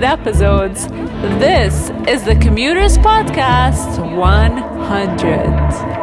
100 episodes. This is the Commuters Podcast 100.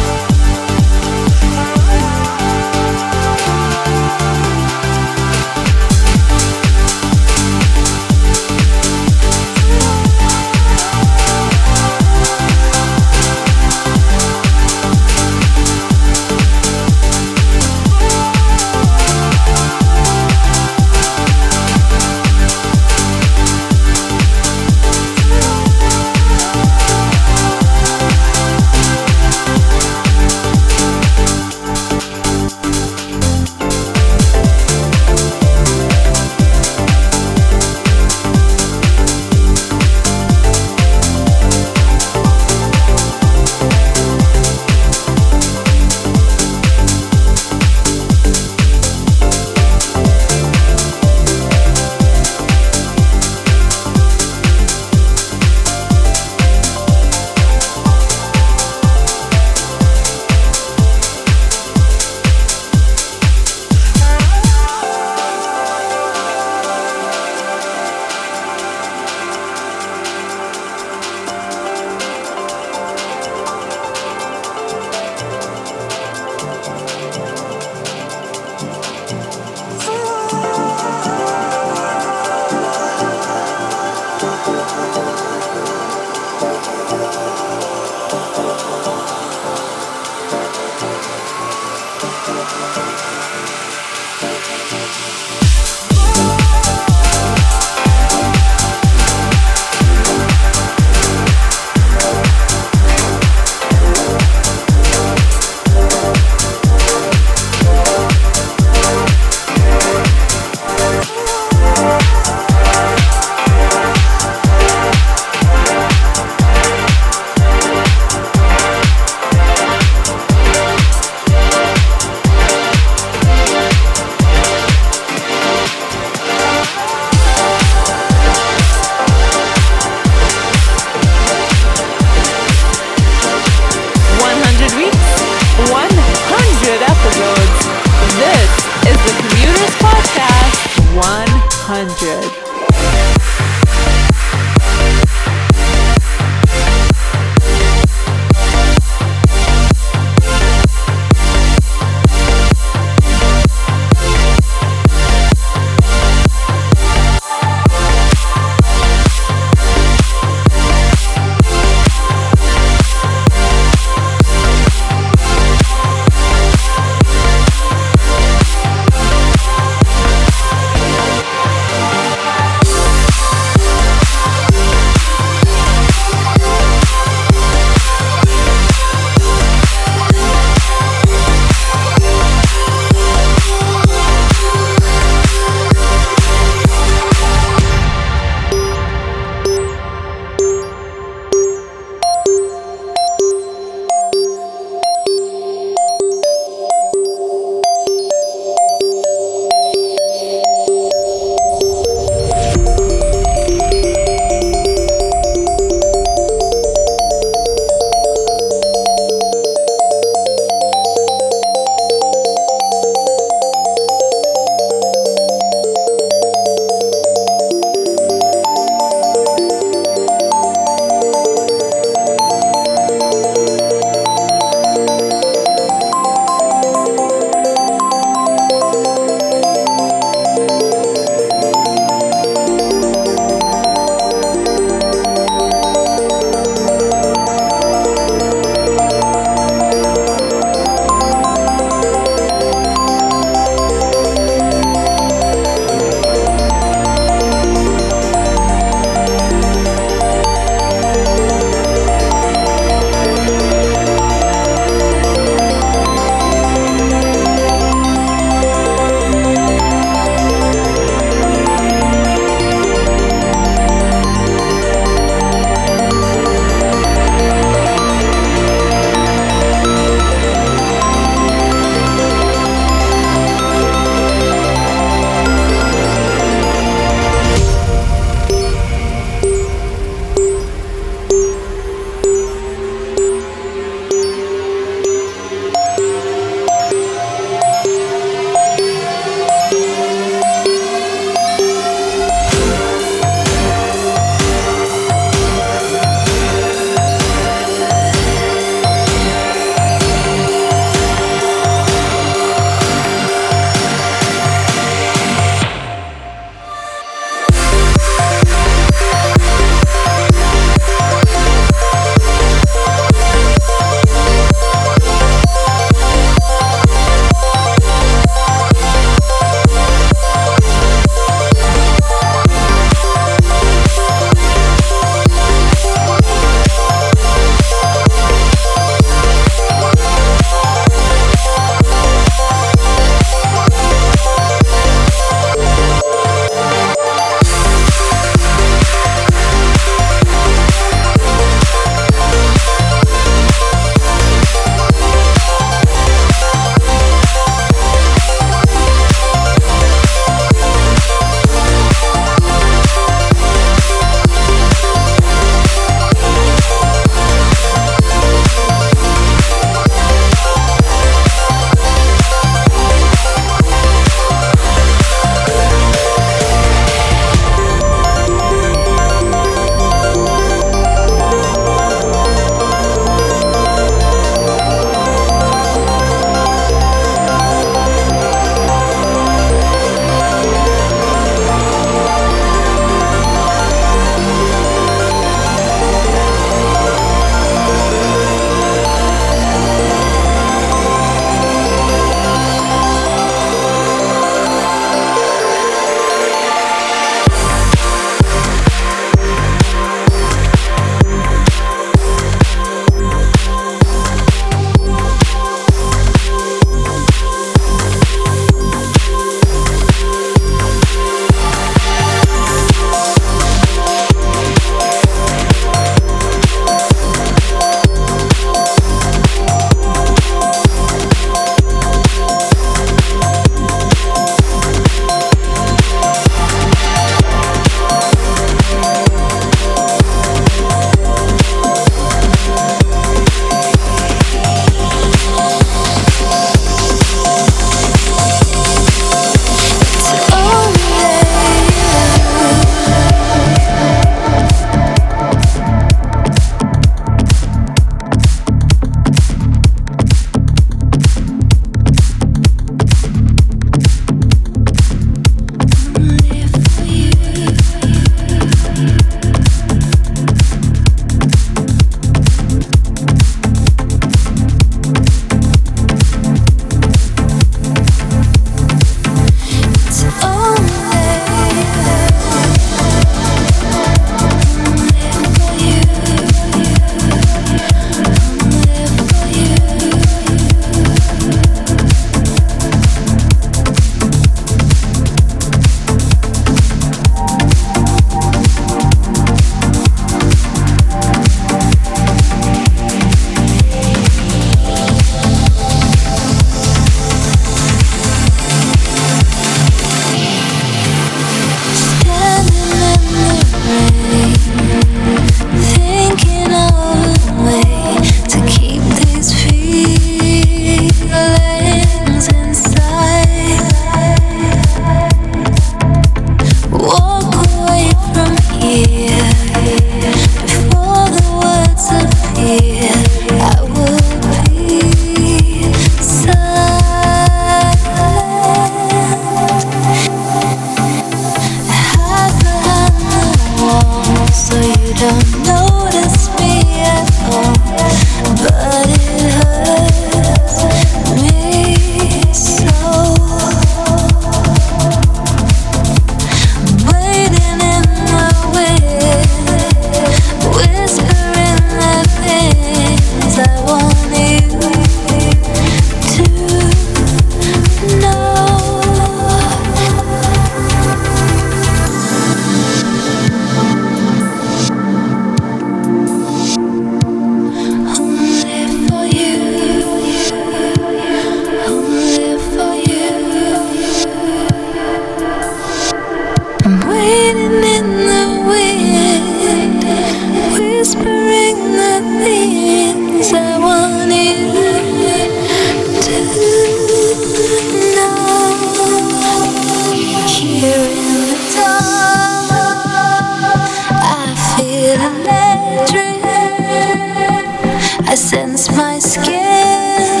I sense my skin.